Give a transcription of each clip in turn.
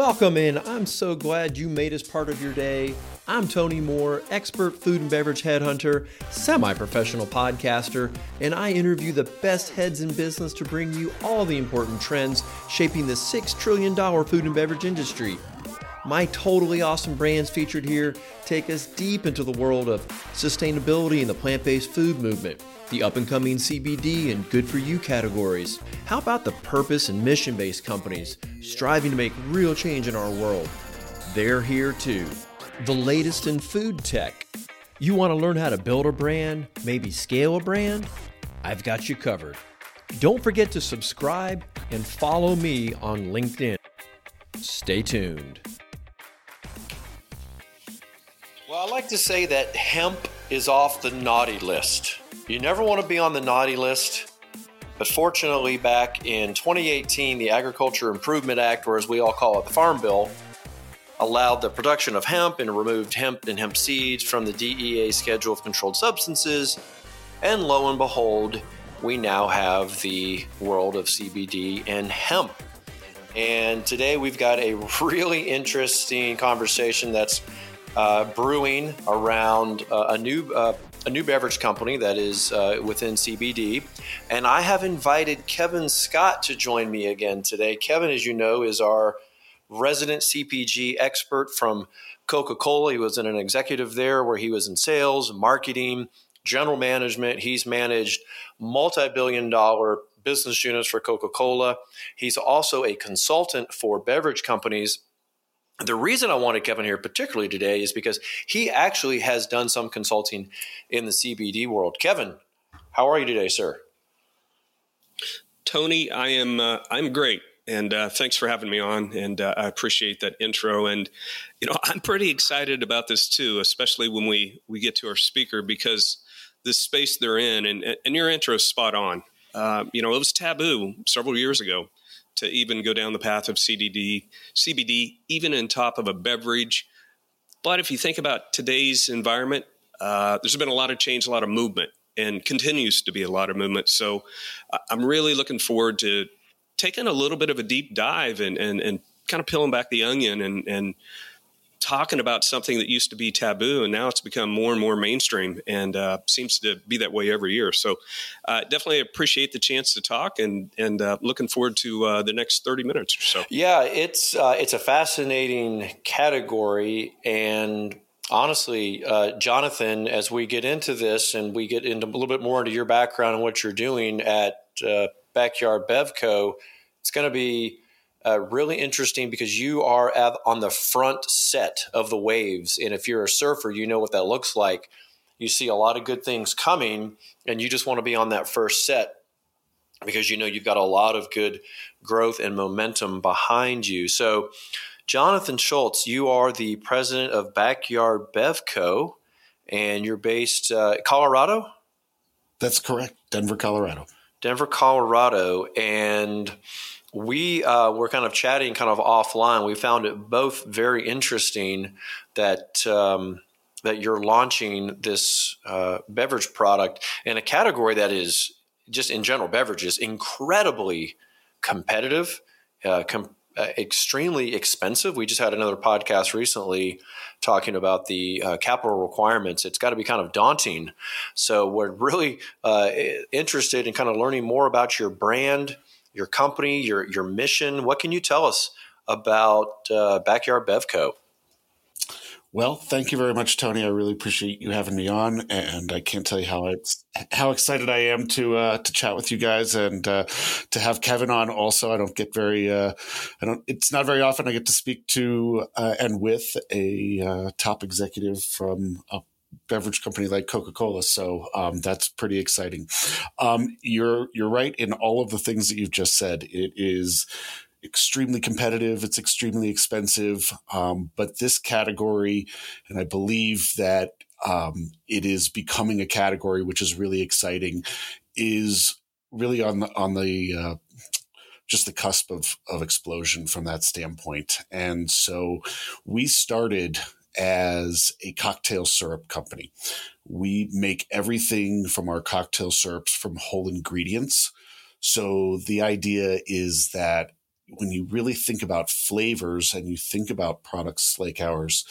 Welcome in. I'm so glad you made us part of your day. I'm Tony Moore, expert food and beverage headhunter, semi professional podcaster, and I interview the best heads in business to bring you all the important trends shaping the $6 trillion food and beverage industry. My totally awesome brands featured here take us deep into the world of sustainability and the plant based food movement, the up and coming CBD and good for you categories. How about the purpose and mission based companies striving to make real change in our world? They're here too. The latest in food tech. You want to learn how to build a brand, maybe scale a brand? I've got you covered. Don't forget to subscribe and follow me on LinkedIn. Stay tuned. Well, I like to say that hemp is off the naughty list. You never want to be on the naughty list. But fortunately, back in 2018, the Agriculture Improvement Act, or as we all call it, the Farm Bill, allowed the production of hemp and removed hemp and hemp seeds from the DEA schedule of controlled substances. And lo and behold, we now have the world of CBD and hemp. And today we've got a really interesting conversation that's uh, brewing around uh, a new uh, a new beverage company that is uh, within CBD, and I have invited Kevin Scott to join me again today. Kevin, as you know, is our resident CPG expert from Coca Cola. He was an executive there where he was in sales, marketing, general management. He's managed multi billion dollar business units for Coca Cola. He's also a consultant for beverage companies the reason I wanted Kevin here particularly today is because he actually has done some consulting in the CBD world. Kevin, how are you today, sir? Tony, I am uh, I'm great, and uh, thanks for having me on. And uh, I appreciate that intro. And you know, I'm pretty excited about this too, especially when we we get to our speaker because the space they're in, and and your intro is spot on. Uh, you know, it was taboo several years ago to even go down the path of CDD, CBD, even in top of a beverage. But if you think about today's environment, uh, there's been a lot of change, a lot of movement, and continues to be a lot of movement. So I'm really looking forward to taking a little bit of a deep dive and, and, and kind of peeling back the onion and, and talking about something that used to be taboo and now it's become more and more mainstream and uh, seems to be that way every year. So uh, definitely appreciate the chance to talk and and uh, looking forward to uh, the next thirty minutes or so. Yeah, it's uh, it's a fascinating category and. Honestly, uh, Jonathan, as we get into this and we get into a little bit more into your background and what you're doing at Backyard Bevco, it's going to be uh, really interesting because you are at, on the front set of the waves. And if you're a surfer, you know what that looks like. You see a lot of good things coming, and you just want to be on that first set because you know you've got a lot of good growth and momentum behind you. So, Jonathan Schultz, you are the president of Backyard Bevco, and you're based uh, Colorado. That's correct, Denver, Colorado. Denver, Colorado, and we uh, were kind of chatting kind of offline. We found it both very interesting that um, that you're launching this uh, beverage product in a category that is just in general beverages incredibly competitive, uh, com- uh, extremely expensive. We just had another podcast recently talking about the uh, capital requirements. It's got to be kind of daunting. So we're really uh, interested in kind of learning more about your brand your company, your your mission. What can you tell us about uh, Backyard Bevco? Well, thank you very much, Tony. I really appreciate you having me on, and I can't tell you how it's, how excited I am to uh, to chat with you guys and uh, to have Kevin on. Also, I don't get very uh, I don't. It's not very often I get to speak to uh, and with a uh, top executive from a beverage company like Coca Cola. So um, that's pretty exciting. Um, you're you're right in all of the things that you've just said. It is extremely competitive. It's extremely expensive. Um, but this category, and I believe that um, it is becoming a category which is really exciting, is really on the on the uh, just the cusp of of explosion from that standpoint. And so we started as a cocktail syrup company. We make everything from our cocktail syrups from whole ingredients. So the idea is that when you really think about flavors and you think about products like ours,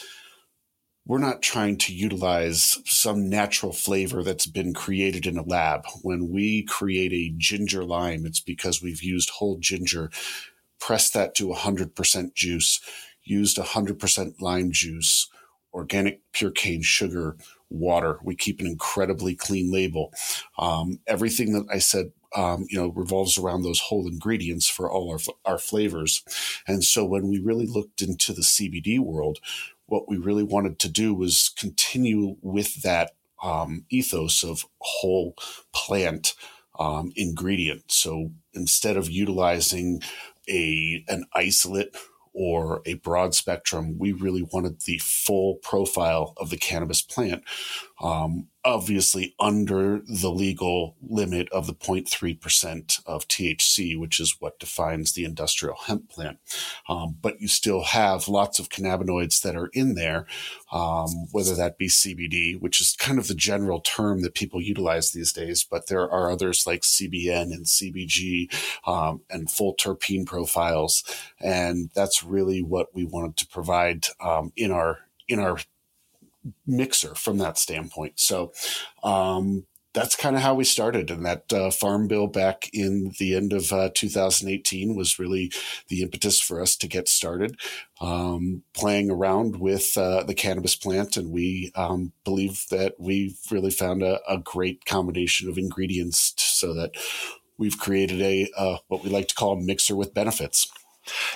we're not trying to utilize some natural flavor that's been created in a lab. When we create a ginger lime, it's because we've used whole ginger, pressed that to 100% juice, used 100% lime juice, organic pure cane sugar, water. We keep an incredibly clean label. Um, everything that I said um, you know, revolves around those whole ingredients for all our, our flavors. And so when we really looked into the CBD world, what we really wanted to do was continue with that um, ethos of whole plant um, ingredient. So instead of utilizing a an isolate or a broad spectrum, we really wanted the full profile of the cannabis plant. Um, obviously under the legal limit of the 0.3% of THC, which is what defines the industrial hemp plant. Um, but you still have lots of cannabinoids that are in there, um, whether that be CBD, which is kind of the general term that people utilize these days, but there are others like CBN and CBG um, and full terpene profiles. And that's really what we wanted to provide um, in our in our mixer from that standpoint. So um, that's kind of how we started. And that uh, farm bill back in the end of uh, 2018 was really the impetus for us to get started um, playing around with uh, the cannabis plant. And we um, believe that we've really found a, a, great combination of ingredients so that we've created a uh, what we like to call a mixer with benefits.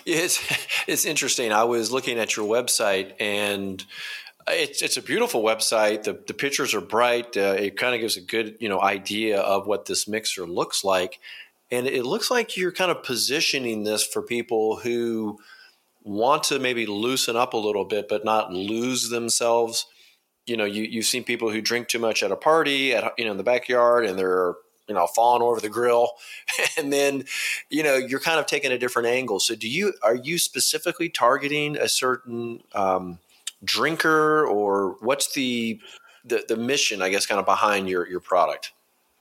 It's it's interesting. I was looking at your website and it's it's a beautiful website. The the pictures are bright. Uh, it kind of gives a good you know idea of what this mixer looks like, and it looks like you're kind of positioning this for people who want to maybe loosen up a little bit, but not lose themselves. You know, you you've seen people who drink too much at a party at you know in the backyard, and they're you know falling over the grill, and then you know you're kind of taking a different angle. So, do you are you specifically targeting a certain um, drinker, or what's the the, the mission, I guess, kind of behind your your product?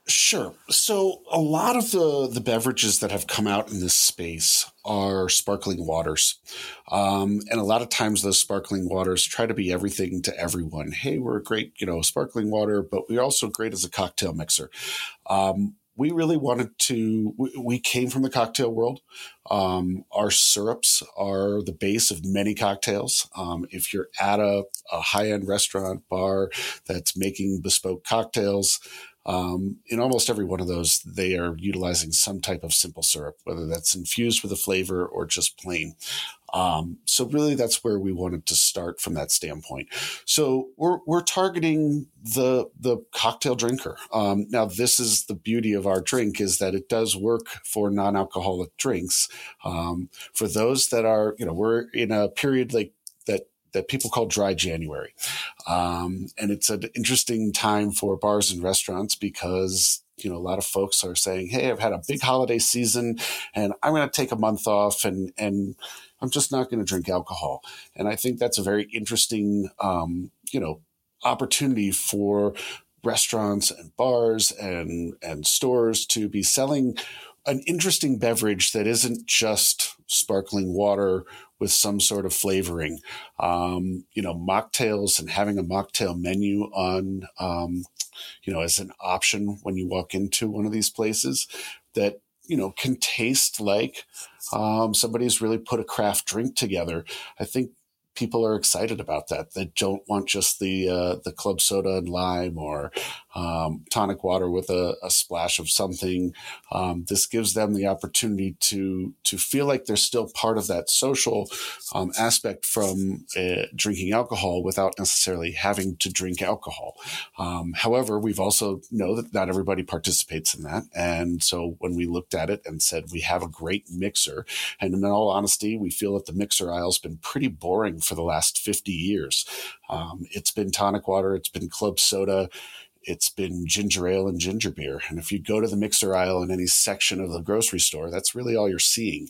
Sure. So a lot of the the beverages that have come out in this space are sparkling waters, um, and a lot of times those sparkling waters try to be everything to everyone. Hey, we're a great, you know, sparkling water, but we're also great as a cocktail mixer. Um, we really wanted to we, we, came from the cocktail world. Um, our syrups are the base of many cocktails. Um, if you're at a, a, high-end restaurant bar that's making bespoke cocktails um, in almost every one of those they are utilizing some type of simple syrup whether that's infused with a flavor or just plain um, so really, that's where we wanted to start from that standpoint. So we're we're targeting the the cocktail drinker. Um, now, this is the beauty of our drink is that it does work for non-alcoholic drinks. Um, for those that are, you know, we're in a period like that that people call dry January. Um, and it's an interesting time for bars and restaurants because, you know, a lot of folks are saying, Hey, I've had a big holiday season and I'm going to take a month off and, and, I'm just not going to drink alcohol. And I think that's a very interesting, um, you know, opportunity for restaurants and bars and and stores to be selling an interesting beverage that isn't just sparkling water with some sort of flavoring. Um, you know, mocktails and having a mocktail menu on, um, you know, as an option when you walk into one of these places that you know can taste like um, somebody's really put a craft drink together. I think people are excited about that. They don't want just the uh, the club soda and lime or um, tonic water with a, a splash of something. Um, this gives them the opportunity to to feel like they're still part of that social um, aspect from uh, drinking alcohol without necessarily having to drink alcohol. Um, however, we've also know that not everybody participates in that, and so when we looked at it and said we have a great mixer, and in all honesty, we feel that the mixer aisle's been pretty boring for the last 50 years. Um, it's been tonic water, it's been club soda, it's been ginger ale and ginger beer. And if you go to the mixer aisle in any section of the grocery store, that's really all you're seeing.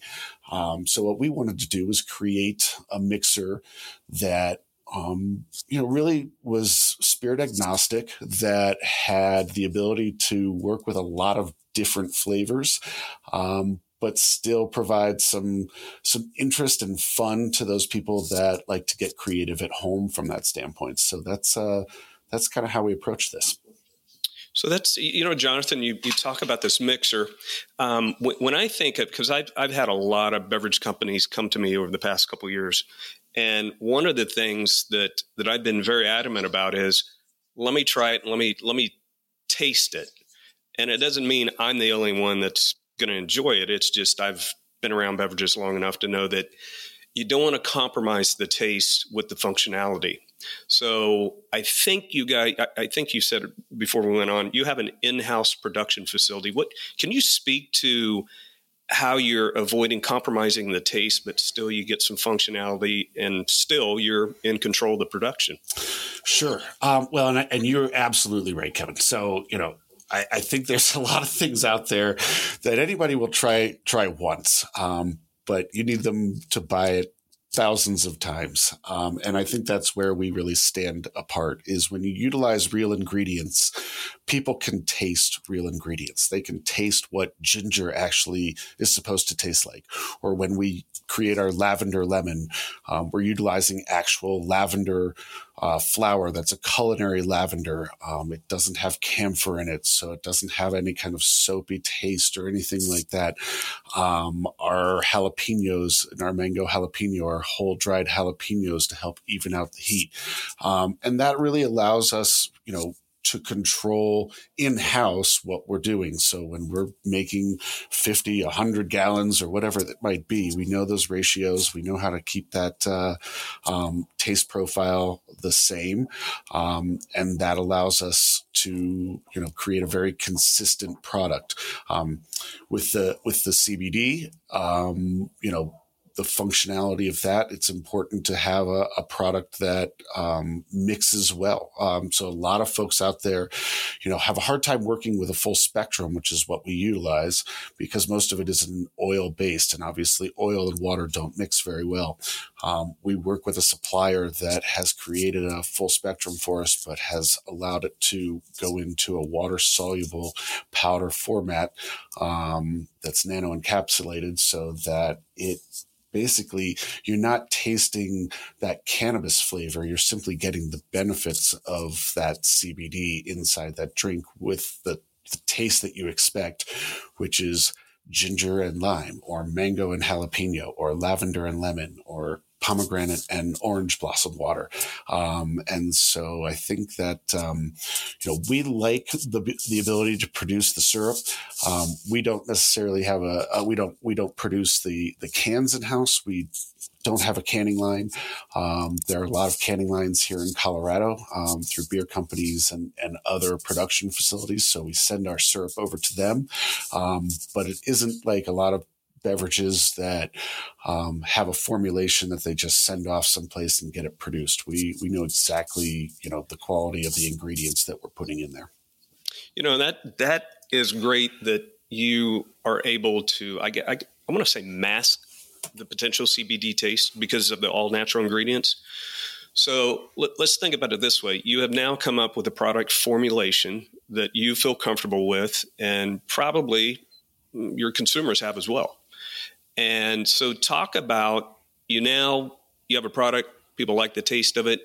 Um, so what we wanted to do was create a mixer that um, you know, really was spirit agnostic that had the ability to work with a lot of different flavors, um, but still provide some some interest and fun to those people that like to get creative at home from that standpoint. So that's uh, that's kind of how we approach this. So that's you know, Jonathan, you, you talk about this mixer. Um, when, when, I think of because I've I've had a lot of beverage companies come to me over the past couple years, and one of the things that that I've been very adamant about is let me try it, let me let me taste it, and it doesn't mean I'm the only one that's going to enjoy it. It's just I've been around beverages long enough to know that you don't want to compromise the taste with the functionality. So I think you guys, I think you said before we went on, you have an in-house production facility. What can you speak to? How you're avoiding compromising the taste, but still you get some functionality, and still you're in control of the production. Sure. Um, well, and, and you're absolutely right, Kevin. So you know, I, I, think there's a lot of things out there that anybody will try try once, um, but you need them to buy it thousands of times. Um, and I think that's where we really stand apart is when you utilize real ingredients, people can taste real ingredients. They can taste what ginger actually is supposed to taste like. Or when we create our lavender lemon, um, we're utilizing actual lavender uh, flower that's a culinary lavender. Um, it doesn't have camphor in it, so it doesn't have any kind of soapy taste or anything like that. Um, our jalapenos and our mango jalapeno are whole dried jalapenos to help even out the heat. Um, and that really allows us, you know, to control in house what we're doing. So when we're making 50, 100 gallons or whatever that might be, we know those ratios. We know how to keep that uh, um, taste profile the same. Um, and that allows us to, you know, create a very consistent product. Um, with the, with the CBD, um, you know, the functionality of that, it's important to have a, a product that um, mixes well. Um, so a lot of folks out there, you know, have a hard time working with a full spectrum, which is what we utilize because most of it is an oil based, and obviously oil and water don't mix very well. Um, we work with a supplier that has created a full spectrum for us, but has allowed it to go into a water soluble powder format um, that's nano encapsulated so that it basically you're not tasting that cannabis flavor. You're simply getting the benefits of that CBD inside that drink with the, the taste that you expect, which is ginger and lime or mango and jalapeno or lavender and lemon or pomegranate and orange blossom water. Um, and so I think that, um, you know, we like the, the ability to produce the syrup. Um, we don't necessarily have a, a, we don't, we don't produce the, the cans in house. We don't have a canning line. Um, there are a lot of canning lines here in Colorado um, through beer companies and, and other production facilities. So we send our syrup over to them. Um, but it isn't like a lot of beverages that um, have a formulation that they just send off someplace and get it produced. We we know exactly you know the quality of the ingredients that we're putting in there. You know that that is great that you are able to. I. I, I want to say mask the potential CBD taste because of the all natural ingredients. So let, us think about it this way. You have now come up with a product formulation that you feel comfortable with, and probably your consumers have as well. And so, talk about you now you have a product, people like the taste of it.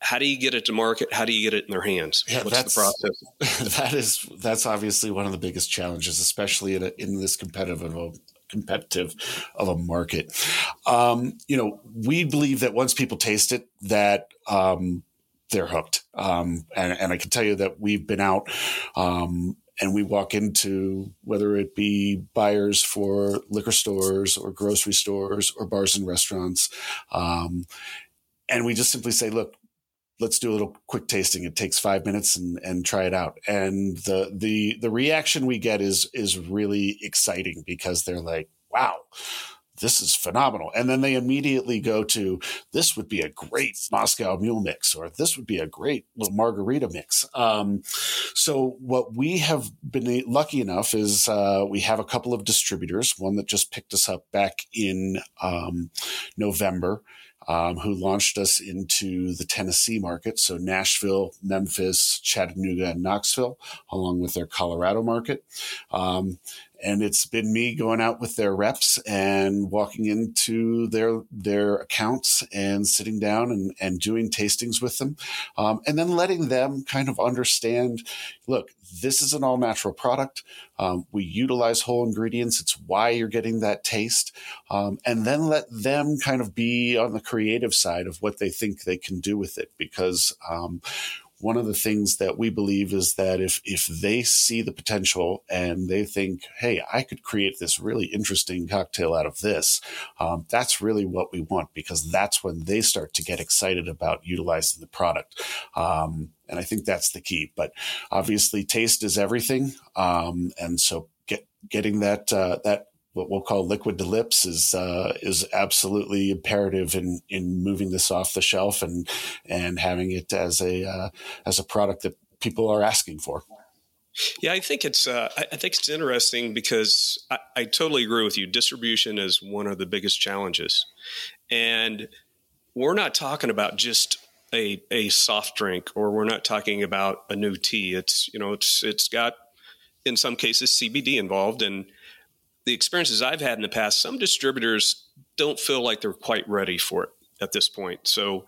How do you get it to market? How do you get it in their hands? Yeah, What's that's, the process? that is that's obviously one of the biggest challenges, especially in, a, in this competitive of a, competitive of a market. Um, you know, we believe that once people taste it, that um, they're hooked. Um, and, and, I can tell you that we've been out um, and we walk into whether it be buyers for liquor stores or grocery stores or bars and restaurants um, and we just simply say look let's do a little quick tasting it takes five minutes and, and try it out and the the the reaction we get is is really exciting because they're like wow this is phenomenal. And then they immediately go to this would be a great Moscow Mule mix, or this would be a great little margarita mix. Um, so what we have been lucky enough is uh, we have a couple of distributors. One that just picked us up back in um, November um, who launched us into the Tennessee market. So Nashville, Memphis, Chattanooga, and Knoxville, along with their Colorado market. Um, and it's been me going out with their reps and walking into their their accounts and sitting down and, and doing tastings with them um, and then letting them kind of understand look this is an all natural product. Um, we utilize whole ingredients. It's why you're getting that taste. Um, and then let them kind of be on the creative side of what they think they can do with it because um, one of the things that we believe is that if if they see the potential and they think, hey, I could create this really interesting cocktail out of this, um, that's really what we want because that's when they start to get excited about utilizing the product. Um, and I think that's the key. But obviously, taste is everything, um, and so get getting that uh, that what we'll call liquid to lips is uh, is absolutely imperative in in moving this off the shelf and and having it as a uh, as a product that people are asking for. Yeah, I think it's uh, I think it's interesting because I, I, totally agree with you. Distribution is one of the biggest challenges, and we're not talking about just a a soft drink or we're not talking about a new tea. It's you know it's it's got in some cases CBD involved and the experiences I've had in the past, some distributors don't feel like they're quite ready for it at this point. So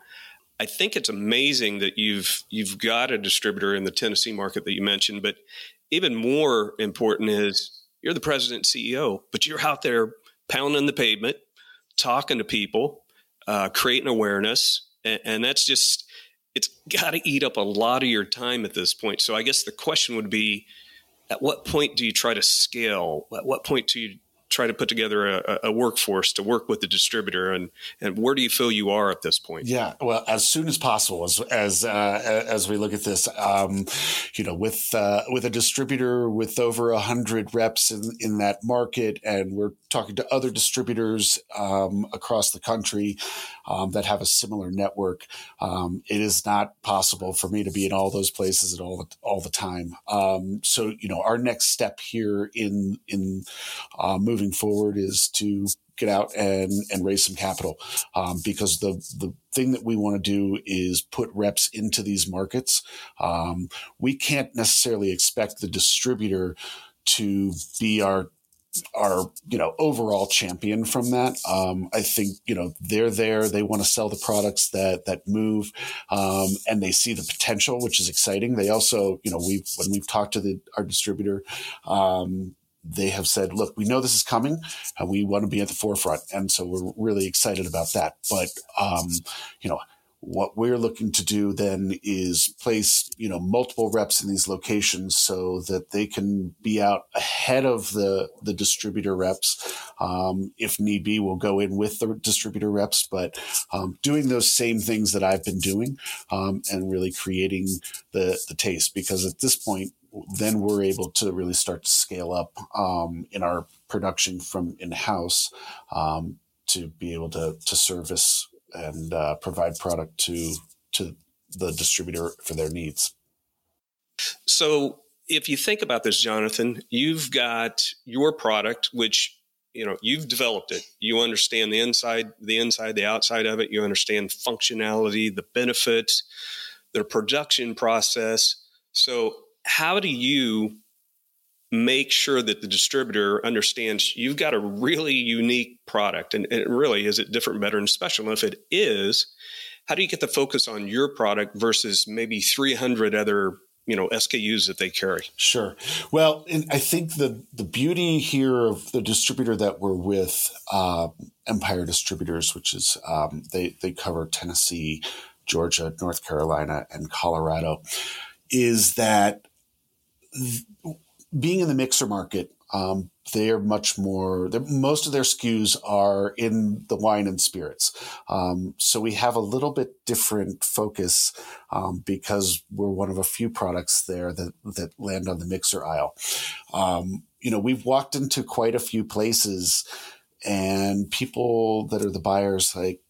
I think it's amazing that you've you've got a distributor in the Tennessee market that you mentioned, but even more important is you're the president CEO, but you're out there pounding the pavement, talking to people, uh, creating awareness, and, and that's just it's got to eat up a lot of your time at this point. So I guess the question would be at what point do you try to scale? At what point do you try to put together a, a, workforce to work with the distributor and and where do you feel you are at this point? Yeah well as soon as possible as as uh, as we look at this um, you know with uh, with a distributor with over a hundred reps in, in that market and we're talking to other distributors um, across the country um, that have a similar network um, it is not possible for me to be in all those places at all all the time. Um, so you know our next step here in in uh, moving moving forward is to get out and and raise some capital um, because the the thing that we want to do is put reps into these markets. Um, we can't necessarily expect the distributor to be our our you know overall champion from that. Um, I think you know they're there. They want to sell the products that that move, um, and they see the potential, which is exciting. They also you know we when we've talked to the our distributor. Um, they have said, look, we know this is coming and we want to be at the forefront. And so we're really excited about that. But, um, you know, what we're looking to do then is place, you know, multiple reps in these locations so that they can be out ahead of the the distributor reps. Um, if need be, we'll go in with the distributor reps, but um, doing those same things that I've been doing um, and really creating the the taste. Because at this point, then we're able to really start to scale up um, in our production from in house um, to be able to to service and uh, provide product to to the distributor for their needs. So, if you think about this, Jonathan, you've got your product, which you know you've developed it. You understand the inside, the inside, the outside of it. You understand functionality, the benefits, the production process. So how do you make sure that the distributor understands you've got a really unique product and, and really is it different better and special and if it is how do you get the focus on your product versus maybe 300 other you know SKUs that they carry. Sure. Well, I think the the beauty here of the distributor that we're with, uh, Empire Distributors, which is um, they they cover Tennessee, Georgia, North Carolina, and Colorado, is that being in the mixer market, um, they're much more. Most of their SKUs are in the wine and spirits, um, so we have a little bit different focus um, because we're one of a few products there that that land on the mixer aisle. Um, you know, we've walked into quite a few places, and people that are the buyers like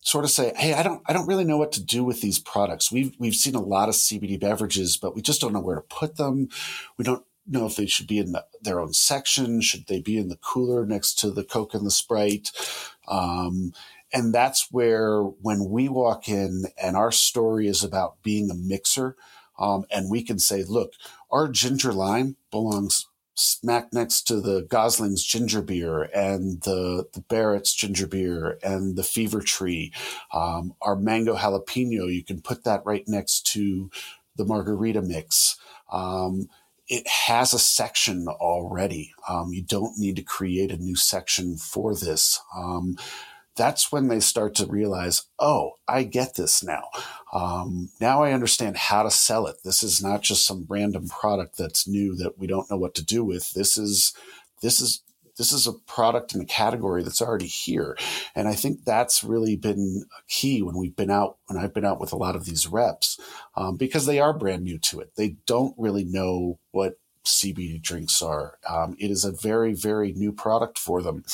sort of say, "Hey, I don't, I don't really know what to do with these products. We've we've seen a lot of CBD beverages, but we just don't know where to put them. We don't know if they should be in the, their own section. Should they be in the cooler next to the Coke and the Sprite?" Um, and that's where when we walk in and our story is about being a mixer, um, and we can say, "Look, our ginger lime belongs smack next to the Gosling's ginger beer and the, the Barritt's ginger beer and the Fever Tree. Um, our mango jalapeno, you can put that right next to the margarita mix. Um, it has a section already. Um, you don't need to create a new section for this. Um, that's when they start to realize, oh, I get this now. Um, now I understand how to sell it. This is not just some random product that's new that we don't know what to do with. This is this is this is a product in a category that's already here. And I think that's really been key when we've been out, when I've been out with a lot of these reps, um, because they are brand new to it. They don't really know what CBD drinks are. Um, it is a very, very new product for them.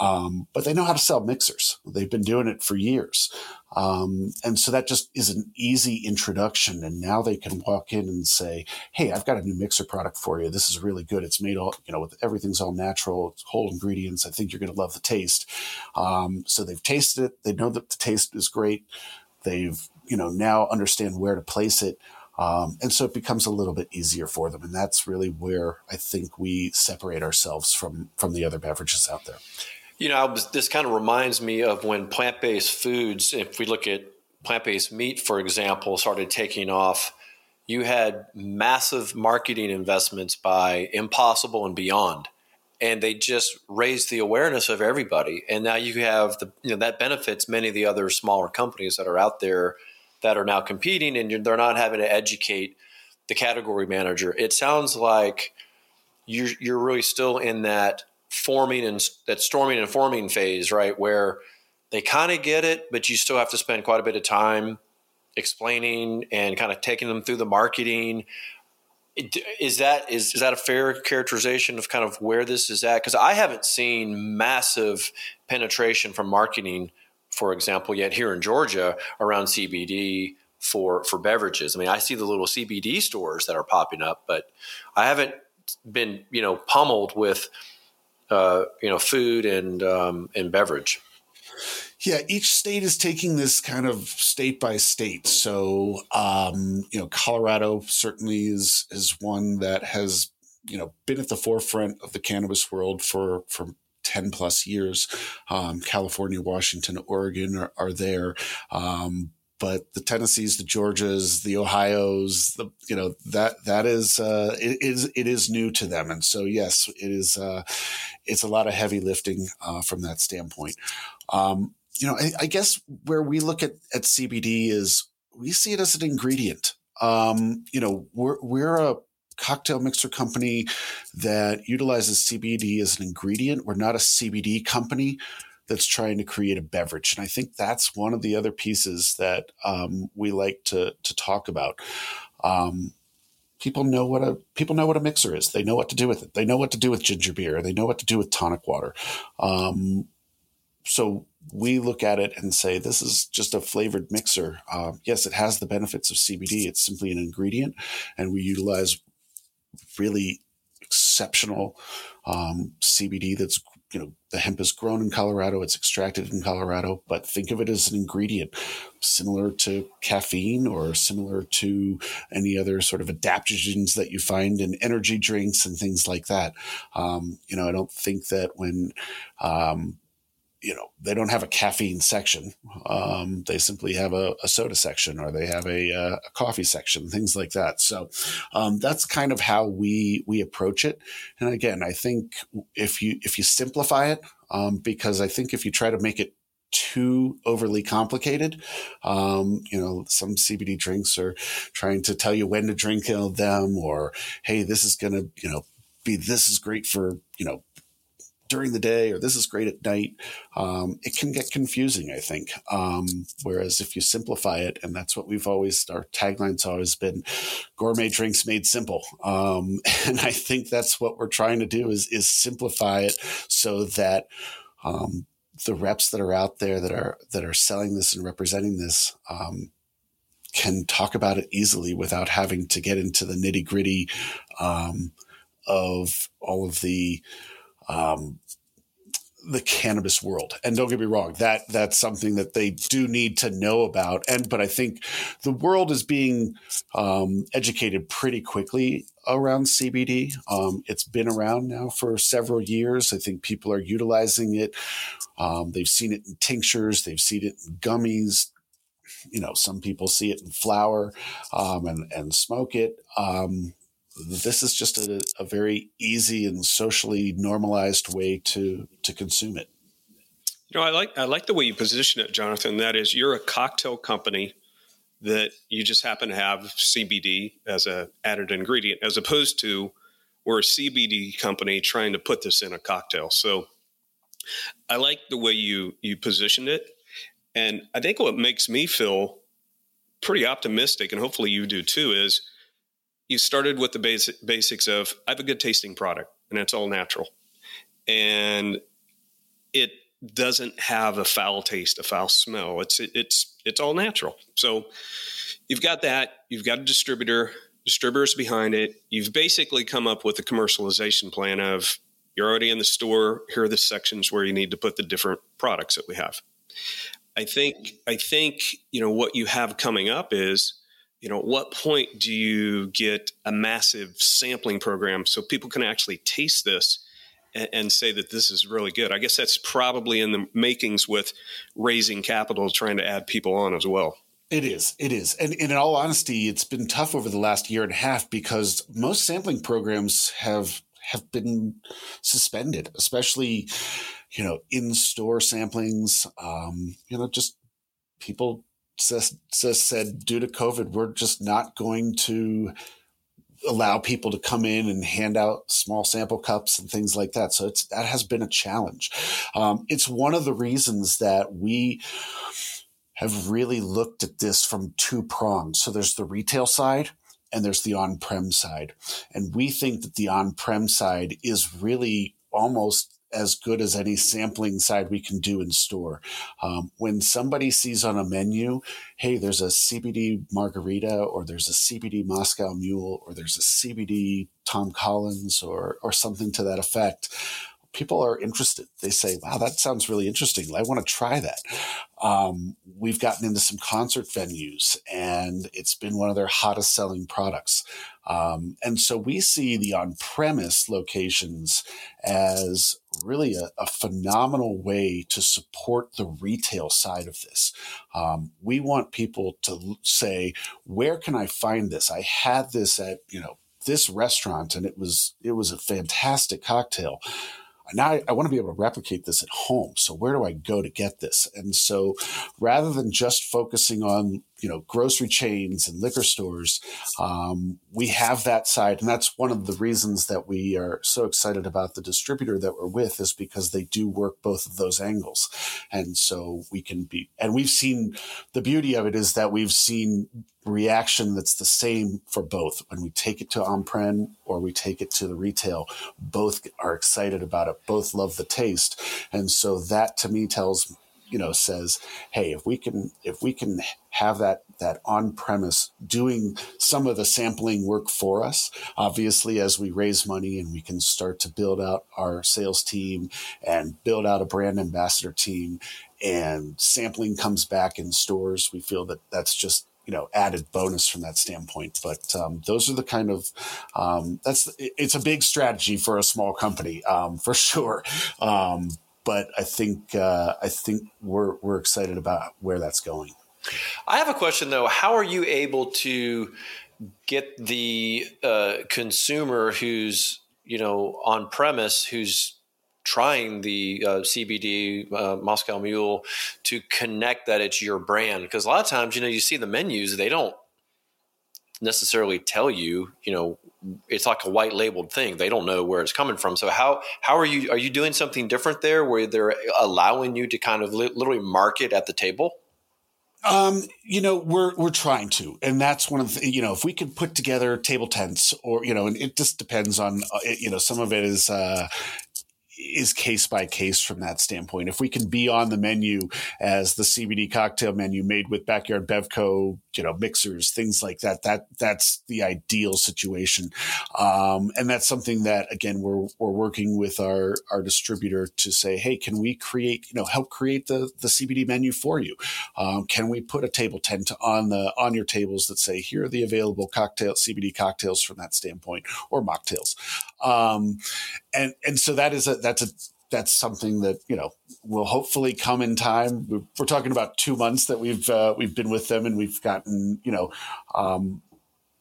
Um, but they know how to sell mixers. They've been doing it for years. Um, and so that just is an easy introduction. And now they can walk in and say, Hey, I've got a new mixer product for you. This is really good. It's made all, you know, with everything's all natural, it's whole ingredients. I think you're going to love the taste. Um, so they've tasted it. They know that the taste is great. They've, you know, now understand where to place it. Um, and so it becomes a little bit easier for them. And that's really where I think we separate ourselves from, from the other beverages out there. You know, was, this kind of reminds me of when plant based foods, if we look at plant based meat, for example, started taking off. You had massive marketing investments by Impossible and Beyond, and they just raised the awareness of everybody. And now you have the you know that benefits many of the other smaller companies that are out there that are now competing, and they're not having to educate the category manager. It sounds like you're you're really still in that forming and that storming and forming phase, right? Where they kind of get it, but you still have to spend quite a bit of time explaining and kind of taking them through the marketing. Is that is, is that a fair characterization of kind of where this is at? Because I haven't seen massive penetration from marketing, for example, yet here in Georgia around CBD for for beverages. I mean, I see the little CBD stores that are popping up, but I haven't been you know pummeled with uh, you know, food and um, and beverage. Yeah, each state is taking this kind of state by state. So, um, you know, Colorado certainly is is one that has you know been at the forefront of the cannabis world for for 10 plus years. Um, California, Washington, Oregon are, are there. Um, but the Tennessees, the Georgias, the Ohio's, the you know that that is uh, it is it is new to them, and so yes, it is uh, it's a lot of heavy lifting uh, from that standpoint. Um, you know, I, I, guess where we look at at CBD is we see it as an ingredient. Um, you know, we're we're a cocktail mixer company that utilizes CBD as an ingredient. We're not a CBD company that's trying to create a beverage. And I think that's one of the other pieces that um, we like to to talk about. Um, people know what a people know what a mixer is. They know what to do with it. They know what to do with ginger beer. They know what to do with tonic water. Um, so we look at it and say this is just a flavored mixer. Uh, yes, it has the benefits of CBD. It's simply an ingredient, and we utilize really exceptional um, CBD that's you know, the hemp is grown in Colorado, it's extracted in Colorado, but think of it as an ingredient similar to caffeine or similar to any other sort of adaptogens that you find in energy drinks and things like that. Um, you know, I don't think that when um, you know they don't have a caffeine section um, they simply have a, a, soda section or they have a, uh, a coffee section things like that so um, that's kind of how we we approach it and again i think if you if you simplify it um, because i think if you try to make it too overly complicated. Um, you know, some CBD drinks are trying to tell you when to drink them, or hey, this is going to, you know, be this is great for you know during the day or this is great at night, um, it can get confusing, I think. Um, whereas if you simplify it, and that's what we've always, our tagline's always been gourmet drinks made simple. Um, and I think that's what we're trying to do is, is simplify it so that, um, the reps that are out there that are, that are selling this and representing this, um, can talk about it easily without having to get into the nitty gritty, um, of all of the, um, the cannabis world. And don't get me wrong, that that's something that they do need to know about. And but I think the world is being um, educated pretty quickly around CBD. Um, it's been around now for several years. I think people are utilizing it. Um, they've seen it in tinctures, they've seen it in gummies. You know, some people see it in flour um, and and smoke it um, this is just a, a, very easy and socially normalized way to to consume it. You know, I like I like the way you position it, Jonathan. That is, you're a cocktail company that you just happen to have CBD as a added ingredient, as opposed to we're a CBD company trying to put this in a cocktail. So I like the way you you positioned it, and I think what makes me feel pretty optimistic, and hopefully you do too, is you started with the basic, basics of I have a good tasting product and it's all natural. And it doesn't have a foul taste, a foul smell. It's it, it's it's all natural. So you've got that, you've got a distributor, distributors behind it. You've basically come up with a commercialization plan of you're already in the store, here are the sections where you need to put the different products that we have. I think I think, you know, what you have coming up is you know, at what point do you get a massive sampling program so people can actually taste this and, and, say that this is really good? I guess that's probably in the makings with raising capital, trying to add people on as well. It is. It is. And, and in all honesty, it's been tough over the last year and a half because most sampling programs have have been suspended, especially, you know, in-store samplings. Um, you know, just people just, said, due to COVID, we're just not going to allow people to come in and hand out small sample cups and things like that. So it's that has been a challenge. Um, it's one of the reasons that we have really looked at this from two prongs. So there's the retail side and there's the on-prem side, and we think that the on-prem side is really almost as good as any sampling side we can do in store. Um, when somebody sees on a menu, hey, there's a CBD margarita, or there's a CBD Moscow Mule, or there's a CBD Tom Collins, or or something to that effect, people are interested. They say, wow, that sounds really interesting. I want to try that. Um, we've gotten into some concert venues and it's been one of their hottest selling products. Um, and so we see the on premise locations as really a, a, phenomenal way to support the retail side of this. Um, we want people to say, where can I find this? I had this at, you know, this restaurant and it was it was a fantastic cocktail now I, I want to be able to replicate this at home. So where do I go to get this? And so rather than just focusing on you know grocery chains and liquor stores um, we have that side and that's one of the reasons that we are so excited about the distributor that we're with is because they do work both of those angles. And so we can be and we've seen the beauty of it is that we've seen reaction that's the same for both. When we take it to on-prem or we take it to the retail both are excited about it both love the taste. And so that to me tells you know says hey if we can if we can have that that on premise doing some of the sampling work for us obviously as we raise money and we can start to build out our sales team and build out a brand ambassador team and sampling comes back in stores we feel that that's just you know added bonus from that standpoint. But um, those are the kind of um, that's it's a big strategy for a small company um, for sure. Um, but I think uh, I think we're we're excited about where that's going. I have a question though. How are you able to get the uh, consumer who's you know on premise who's trying the uh, CBD uh, Moscow Mule to connect that it's your brand because a lot of times you know you see the menus they don't necessarily tell you you know it's like a white labeled thing. They don't know where it's coming from. So how how are you are you doing something different there where they're allowing you to kind of li- literally market at the table? Um, you know, we're we're trying to, and that's one of the you know, if we could put together table tents, or you know, and it just depends on uh, you know, some of it is uh, is case by case from that standpoint. If we can be on the menu as the CBD cocktail menu made with Backyard Bevco, you know, mixers, things like that, that that's the ideal situation. Um, and that's something that again we're we're working with our our distributor to say, hey, can we create, you know, help create the the CBD menu for you? Um, can we put a table tent on the on your tables that say here are the available cocktail CBD cocktails from that standpoint or mocktails? Um, and and so that is a that's a that's something that you know will hopefully come in time. We're, we're talking about two months that we've uh, we've been with them, and we've gotten you know um,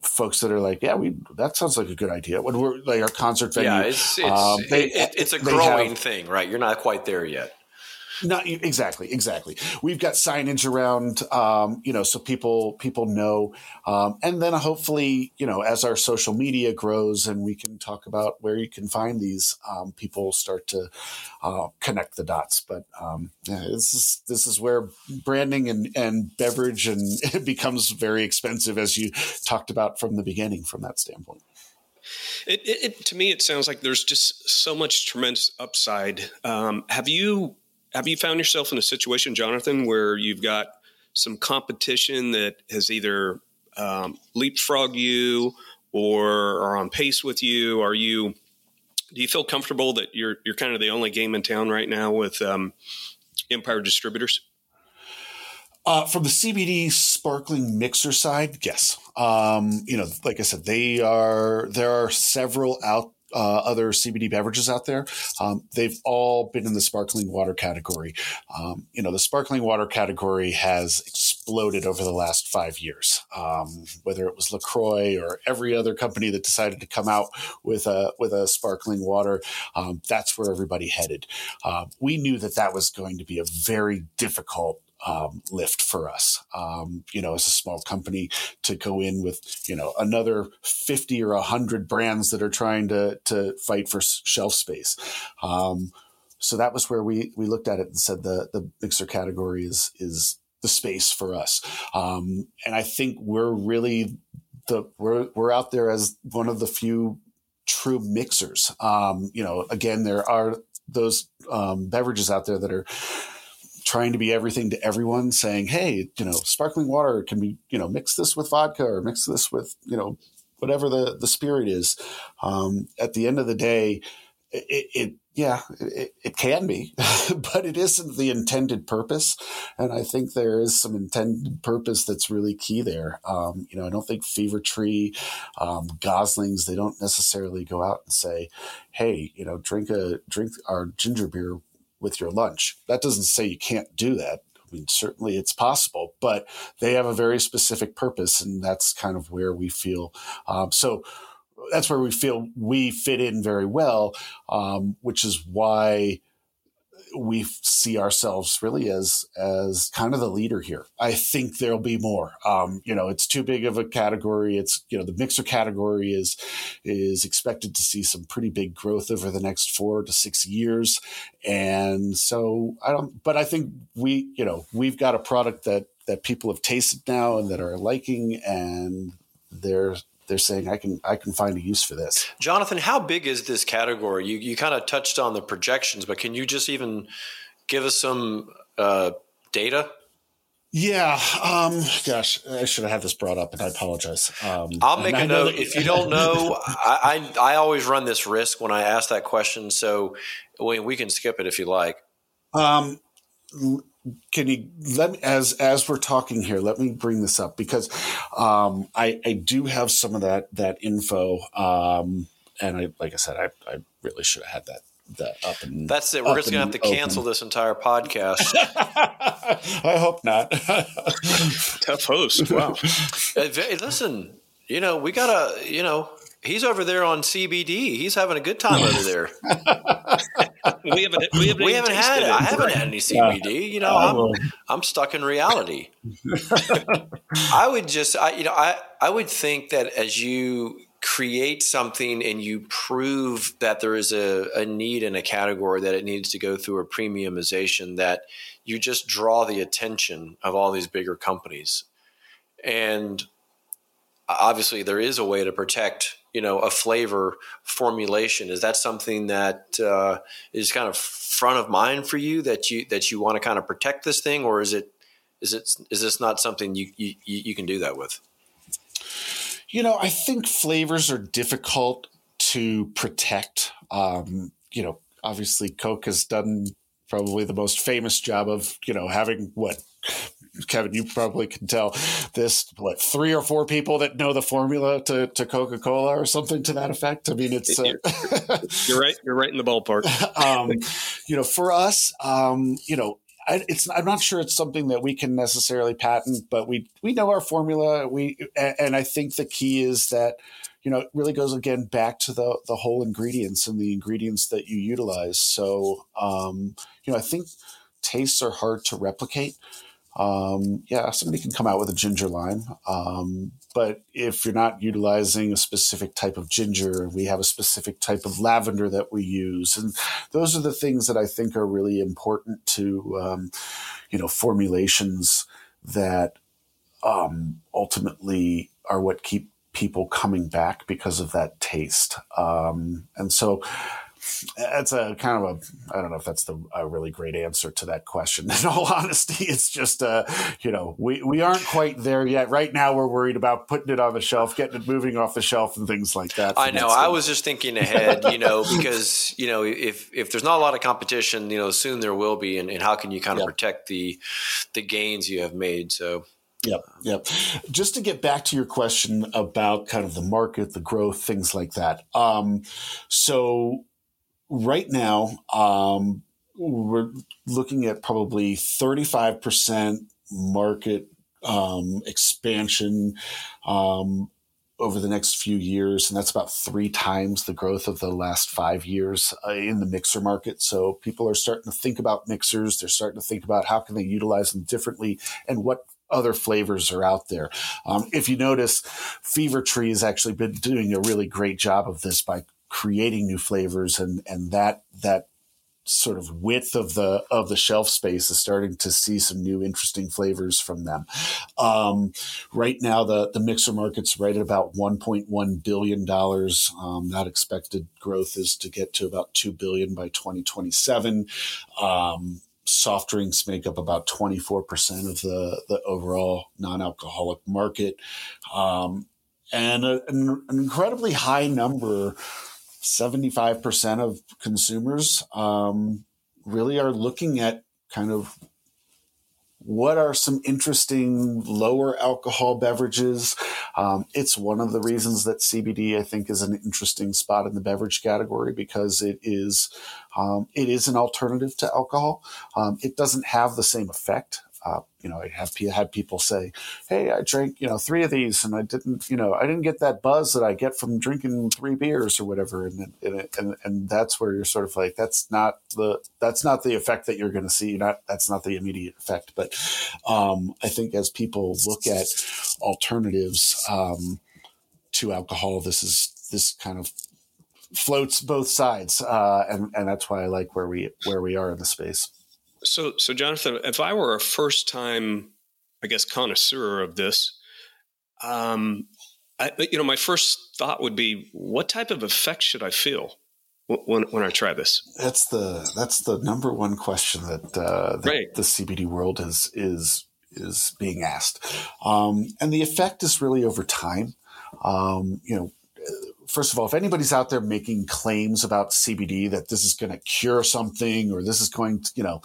folks that are like, yeah, we that sounds like a good idea. When we're like our concert venue, yeah, it's it's, um, they, it, it's a growing have, thing, right? You're not quite there yet. Not exactly, exactly. We've got signage around, um, you know, so people people know, um, and then hopefully, you know, as our social media grows and we can talk about where you can find these, um, people start to uh, connect the dots. But um, yeah, this is this is where branding and and beverage and it becomes very expensive, as you talked about from the beginning, from that standpoint. It, it, it, to me, it sounds like there's just so much tremendous upside. Um, have you have you found yourself in a situation, Jonathan, where you've got some competition that has either um, leapfrog you or are on pace with you? Are you do you feel comfortable that you're you're kind of the only game in town right now with um, Empire Distributors? Uh, from the CBD sparkling mixer side, yes. Um, you know, like I said, they are there are several out uh, other CBD beverages out there. Um, they've all been in the sparkling water category. Um, you know, the sparkling water category has exploded over the last five years. Um, whether it was Lacroix or every other company that decided to come out with a with a sparkling water, um, that's where everybody headed. Uh, we knew that that was going to be a very difficult um, lift for us. Um, you know, as a small company to go in with you know another fifty or hundred brands that are trying to to fight for shelf space. Um, so that was where we we looked at it and said the the mixer category is is the space for us. Um, and I think we're really the we're we're out there as one of the few true mixers. Um, you know, again, there are those um, beverages out there that are trying to be everything to everyone, saying, "Hey, you know, sparkling water can be, you know, mix this with vodka or mix this with, you know, whatever the the spirit is." Um, at the end of the day, it, it yeah, it, it, can be, but it isn't the intended purpose. And I think there is some intended purpose that's really key there. Um, you know, I don't think Fever Tree, um, Goslings, they don't necessarily go out and say, "Hey, you know, drink a drink our ginger beer with your lunch. That doesn't say you can't do that. I mean, certainly it's possible, but they have a very specific purpose, and that's kind of where we feel. Um, so that's where we feel we fit in very well, um, which is why we see ourselves really as as kind of the leader here. I think there'll be more. Um, you know, it's too big of a category. It's you know the mixer category is is expected to see some pretty big growth over the next four to six years, and so I don't. But I think we you know we've got a product that that people have tasted now and that are liking, and they're they're saying I can I can find a use for this. Jonathan, how big is this category? You you kind of touched on the projections, but can you just even give us some uh, data? Yeah, um, gosh, I should have had this brought up, and I apologize. Um, I'll make a note. That- if you don't know, I, I, I always run this risk when I ask that question, so we, we can skip it if you like. Um, can you let me as as we're talking here let me bring this up because um, I, I do have some of that that info um, and I like I said I, I really should have had that that up and that's it. We're just gonna have to cancel this entire podcast. I hope not. Tough host. Wow. Listen you know we gotta you know he's over there on CBD he's having a good time over there we haven't we haven't, we haven't had it. I haven't had any CBD. You know, I'm I'm stuck in reality. I would just I you know I I would think that as you create something and you prove that there is a, a need in a category that it needs to go through a premiumization that you just draw the attention of all these bigger companies and obviously there is a way to protect you know a flavor formulation. Is that something that uh, is kind of front of mind for you that you that you want to kind of protect this thing or is it is it is this not something you you, you can do that with? You know i think flavors are difficult to protect. Um, you know obviously coke has done probably the most famous job of you know having what Kevin, you probably can tell this what three or four people that know the formula to, to Coca Cola or something to that effect. I mean, it's uh, you're right. You're right in the ballpark. um, you know, for us, um, you know, I, it's I'm not sure it's something that we can necessarily patent, but we we know our formula. We and I think the key is that you know it really goes again back to the the whole ingredients and the ingredients that you utilize. So um, you know, I think tastes are hard to replicate. Um, yeah, somebody can come out with a ginger lime. Um, but if you're not utilizing a specific type of ginger, we have a specific type of lavender that we use. And those are the things that I think are really important to, um, you know, formulations that um, ultimately are what keep people coming back because of that taste. Um, and so, that's a kind of a I don't know if that's the a really great answer to that question. In all honesty, it's just uh, you know we we aren't quite there yet. Right now, we're worried about putting it on the shelf, getting it moving off the shelf, and things like that. I know. I was just thinking ahead, you know, because you know if if there's not a lot of competition, you know, soon there will be, and, and how can you kind of protect the the gains you have made? So. Yep, yep. Just to get back to your question about kind of the market, the growth, things like that. Um, so right now, um, we're looking at probably 35% market um, expansion um, over the next few years. And that's about three times the growth of the last five years uh, in the mixer market. So people are starting to think about mixers. They're starting to think about how can they utilize them differently and what other flavors are out there. Um, if you notice, Fever Tree has actually been doing a really great job of this by creating new flavors and and that that sort of width of the of the shelf space is starting to see some new interesting flavors from them. Um, right now, the the mixer market's right at about 1.1 billion dollars. Um, that expected growth is to get to about two billion by 2027. Um, soft drinks make up about 24% of the the overall non-alcoholic market. Um, and a, an, an incredibly high number 75% of consumers um, really are looking at kind of what are some interesting lower alcohol beverages. Um, it's one of the reasons that CBD, I think, is an interesting spot in the beverage category because it is um, it is an alternative to alcohol. Um, it doesn't have the same effect uh, you know, I have had people say, "Hey, I drank you know three of these, and I didn't, you know, I didn't get that buzz that I get from drinking three beers or whatever." And and and, and that's where you're sort of like, that's not the that's not the effect that you're going to see. Not that's not the immediate effect. But um, I think as people look at alternatives um, to alcohol, this is this kind of floats both sides, uh, and and that's why I like where we where we are in the space. So, so Jonathan, if I were a first time, I guess, connoisseur of this, um, I, you know, my first thought would be, what type of effect should I feel when, when I try this? That's the that's the number one question that, uh, that right. the CBD world is is is being asked, um, and the effect is really over time. Um, you know, first of all, if anybody's out there making claims about CBD that this is going to cure something or this is going to, you know,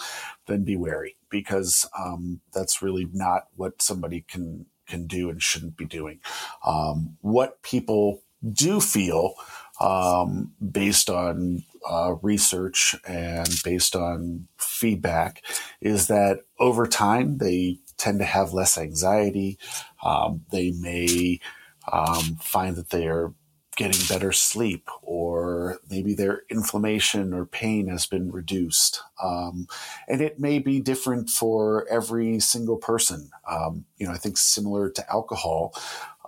then be wary because um, that's really not what somebody can can do and shouldn't be doing. Um, what people do feel um, based on uh, research and based on feedback is that over time they tend to have less anxiety. Um, they may um, find that they are getting better sleep, or maybe their inflammation or pain has been reduced. Um, and it may be different for every single person. Um, you know, I think similar to alcohol,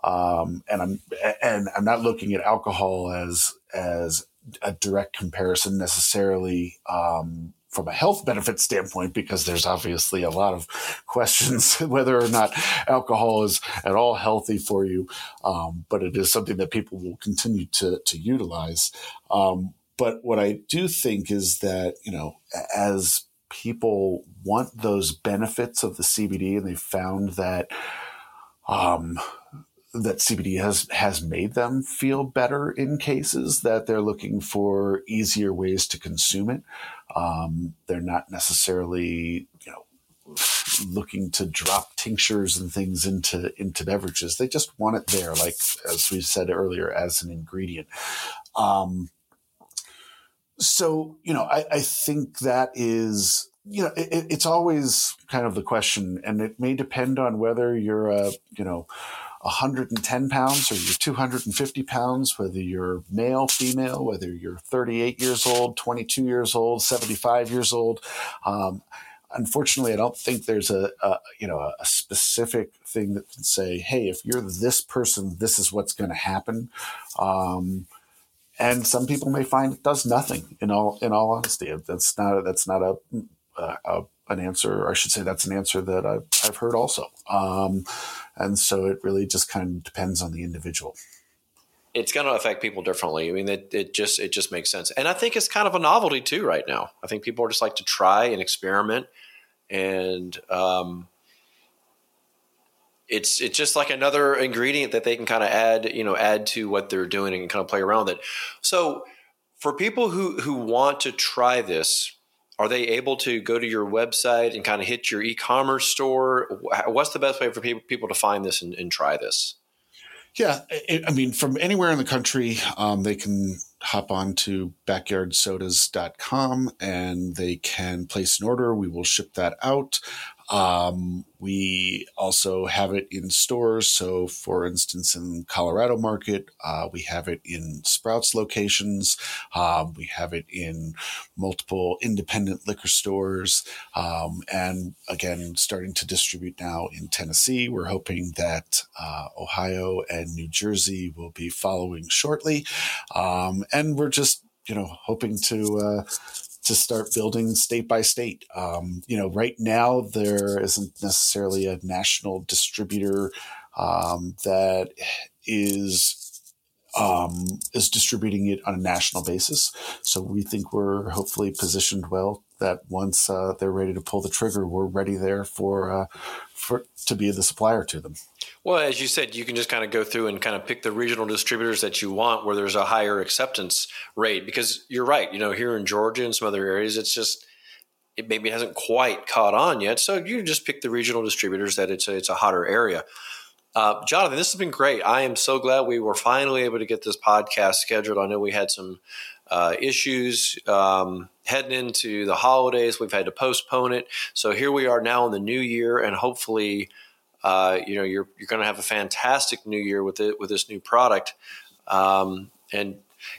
um, and I'm and I'm not looking at alcohol as as a direct comparison necessarily um, from a health benefit standpoint, because there's obviously a lot of questions whether or not alcohol is at all healthy for you. Um, but it is something that people will continue to, to utilize. Um, but what I do think is that, you know, as people want those benefits of the CBD and they found that, um, that CBD has has made them feel better in cases that they're looking for easier ways to consume it. Um, they're not necessarily, you know, looking to drop tinctures and things into into beverages. They just want it there, like as we said earlier, as an ingredient. Um, so you know, I, I think that is you know it, it's always kind of the question, and it may depend on whether you're a you know 110 pounds or you're 250 pounds, whether you're male, female, whether you're 38 years old, 22 years old, 75 years old. Um, unfortunately, I don't think there's a, a, you know a specific thing that can say, "Hey, if you're this person, this is what's going to happen." Um, and some people may find it does nothing. In all in all honesty, that's not a, that's not a, a, an answer. I should say that's an answer that I've, I've heard also. Um, and so it really just kind of depends on the individual it's going to affect people differently. I mean, it, it just it just makes sense, and I think it's kind of a novelty too right now. I think people are just like to try and experiment, and um, it's it's just like another ingredient that they can kind of add, you know, add to what they're doing and kind of play around with it. So, for people who who want to try this, are they able to go to your website and kind of hit your e-commerce store? What's the best way for people, to find this and, and try this? Yeah, I mean, from anywhere in the country, um, they can hop on to backyardsodas.com and they can place an order. We will ship that out. Um, we also have it in stores. So, for instance, in Colorado Market, uh, we have it in Sprouts locations. Um, we have it in multiple independent liquor stores. Um, and again, starting to distribute now in Tennessee. We're hoping that uh, Ohio and New Jersey will be following shortly. Um, and we're just, you know, hoping to. Uh, to start building state by state. Um, you know, right now there isn't necessarily a national distributor um, that is um, is distributing it on a national basis. So we think we're hopefully positioned well that once uh, they're ready to pull the trigger, we're ready there for uh, for to be the supplier to them. Well, as you said, you can just kind of go through and kind of pick the regional distributors that you want where there's a higher acceptance rate. Because you're right, you know, here in Georgia and some other areas, it's just it maybe hasn't quite caught on yet. So you just pick the regional distributors that it's a, it's a hotter area. Uh, Jonathan, this has been great. I am so glad we were finally able to get this podcast scheduled. I know we had some uh, issues um, heading into the holidays. We've had to postpone it. So here we are now in the new year, and hopefully, uh, you know, you're you're going to have a fantastic new year with it with this new product. Um, and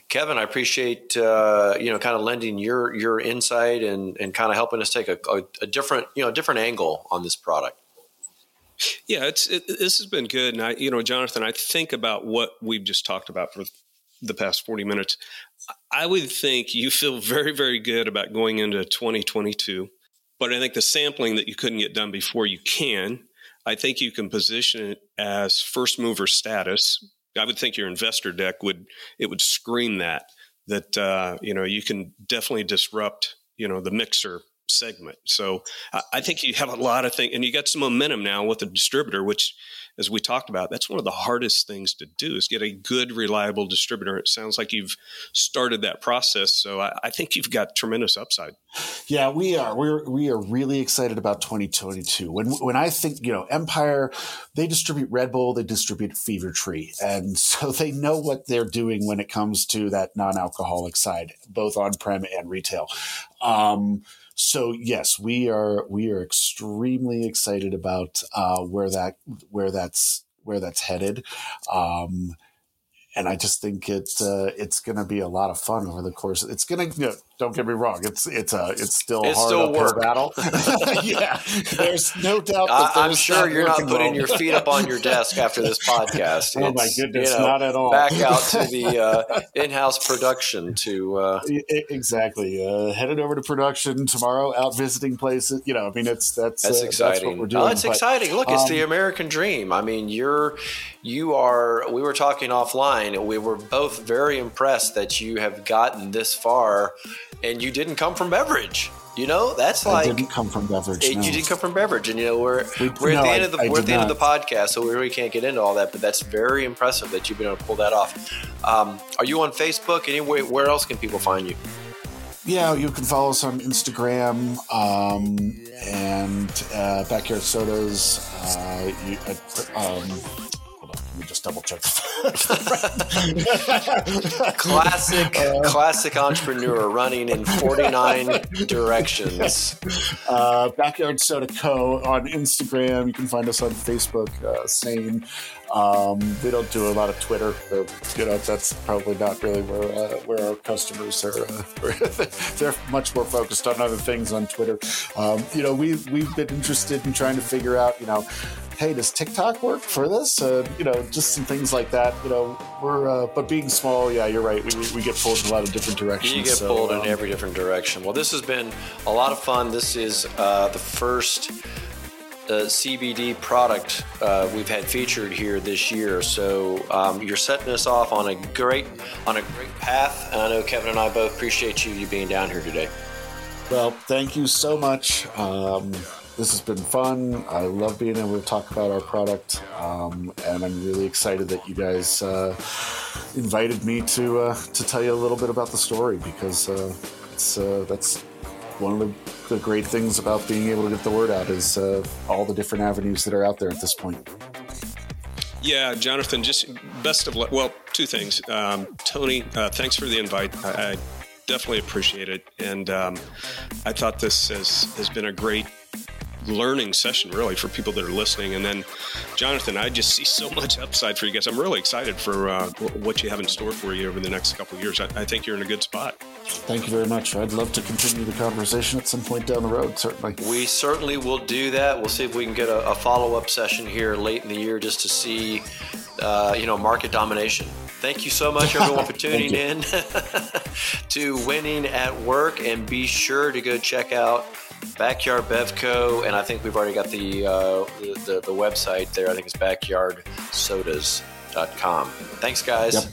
Kevin, I appreciate uh, you know kind of lending your your insight and and kind of helping us take a, a, a different you know different angle on this product. Yeah, it's it, this has been good, and I, you know, Jonathan, I think about what we've just talked about for the past 40 minutes, I would think you feel very, very good about going into 2022. But I think the sampling that you couldn't get done before you can. I think you can position it as first mover status. I would think your investor deck would it would scream that that uh, you know you can definitely disrupt you know the mixer segment. So I think you have a lot of things, and you got some momentum now with the distributor, which as we talked about, that's one of the hardest things to do is get a good, reliable distributor. It sounds like you've started that process. So I, I think you've got tremendous upside. Yeah, we are. We're we are really excited about 2022. When when I think, you know, Empire, they distribute Red Bull, they distribute Fever Tree. And so they know what they're doing when it comes to that non-alcoholic side, both on-prem and retail. Um, so yes, we are we are extremely excited about uh, where that where that's where that's headed. Um, and I just think it uh, it's going to be a lot of fun over the course. It's going to you know, don't get me wrong. It's it's a it's still it's hard still work. battle. yeah, there's no doubt. I, am sure you're not putting well. your feet up on your desk after this podcast. oh my goodness, you know, not at all. Back out to the uh, in-house production to uh, exactly uh, headed over to production tomorrow. Out visiting places. You know, I mean, it's that's that's uh, exciting. That's what we're doing. Oh, it's but, exciting. Look, it's um, the American dream. I mean, you're you are. We were talking offline. We were both very impressed that you have gotten this far and you didn't come from beverage. You know, that's like I didn't come from beverage. It, no. You didn't come from beverage, and you know we're we, we're no, at the end of the I, we're at the not. end of the podcast, so we really can't get into all that. But that's very impressive that you've been able to pull that off. Um, are you on Facebook? Anyway, where else can people find you? Yeah, you can follow us on Instagram um, and uh, Backyard Sodas. Uh, you, uh, um, let me just double check. classic, uh, classic entrepreneur running in 49 directions. Uh, Backyard Soda Co. on Instagram. You can find us on Facebook. Uh, same. Um, we don't do a lot of Twitter. you know, that's probably not really where uh, where our customers are. Uh, they're much more focused on other things on Twitter. Um, you know, we we've been interested in trying to figure out. You know hey, does TikTok work for this? Uh, you know, just some things like that. You know, we're uh, but being small, yeah, you're right. We, we get pulled in a lot of different directions. You get so, pulled um, in every different direction. Well, this has been a lot of fun. This is uh, the first. Uh, CBD product uh, we've had featured here this year, so um, you're setting us off on a great on a great path, and I know Kevin and I both appreciate you you being down here today. Well, thank you so much. Um, this has been fun. I love being able to talk about our product, um, and I'm really excited that you guys uh, invited me to uh, to tell you a little bit about the story because uh, it's that's one of the, great things about being able to get the word out is uh, all the different avenues that are out there at this point. Yeah, Jonathan, just best of luck. Well, two things. Um, Tony, uh, thanks for the invite. I, I definitely appreciate it, and um, I thought this has has been a great learning session really for people that are listening. And then, Jonathan, I just see so much upside for you guys. I'm really excited for uh, what you have in store for you over the next couple years. I, I, think you're in a good spot. Thank you very much. I'd love to continue the conversation at some point down the road. Certainly, we certainly will do that. We'll see if we can get a, a follow up session here late in the year just to see, uh, you know, market domination. Thank you so much, everyone, for tuning in to Winning at Work. And be sure to go check out Backyard Bevco, and I think we've already got the, uh, the, the, website there. I think it's backyardsodas.com. Thanks, guys. Yep.